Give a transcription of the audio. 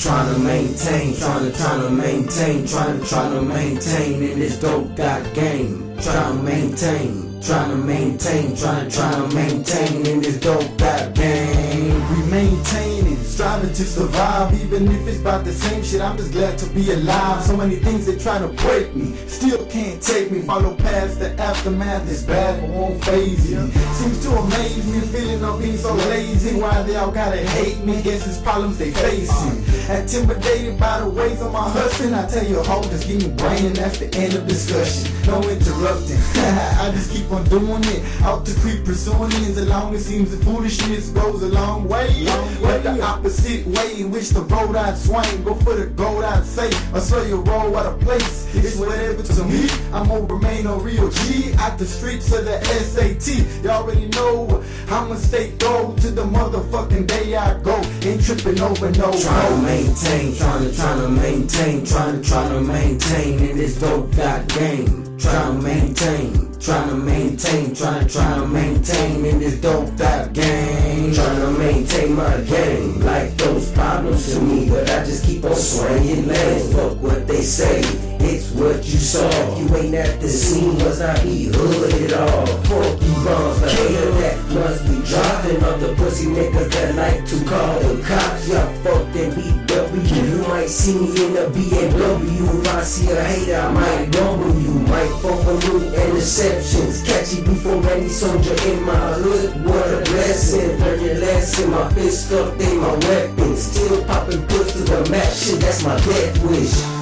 Trying to maintain, trying to, trying to maintain, trying to, trying to maintain in this dope got game. Trying to maintain, trying to maintain, trying to, trying to maintain in this dope got game. Maintaining, striving to survive, even if it's about the same shit. I'm just glad to be alive. So many things they try to break me, still can't take me. Follow past the aftermath, it's bad but won't phase me. Seems to amaze me, feeling of being so lazy. Why they all gotta hate me? Guess it's problems they facing. Intimidated by the ways of my hustling. I tell you, hope just give me brain, and that's the end of discussion. No interrupting. I just keep on doing it, out to creep pursuing it. As long as seems the foolishness goes a long way. But the opposite way in which the road I'd swing. Go for the gold I'd say. Or slow your roll out of place. It's whatever to me. I'm gonna remain a real G out the streets of the SAT. Y'all already know I'ma stay go to the motherfucking day I go. Ain't tripping over no Trying to maintain, trying to, trying to maintain, trying to, trying to maintain in this dope got game. Trying to maintain, trying to maintain, trying to, trying to maintain in this dope got game. Trying to maintain my game, like those problems to me, but I just keep on swinging legs. Fuck what they say, it's what you saw. If you ain't at the scene, was I be hood at all? Fuck you bums, hater that must be dropping of the pussy niggas that like to call the cops. Y'all fuck that BW. You might see me in a BMW. If I see a hater, I might double you. Fuck a new interceptions. Catch you before any soldier in my hood. What a blessing. Learn your lesson. My fist stuck, they my weapons. Still popping pills to the match. Shit, that's my death wish.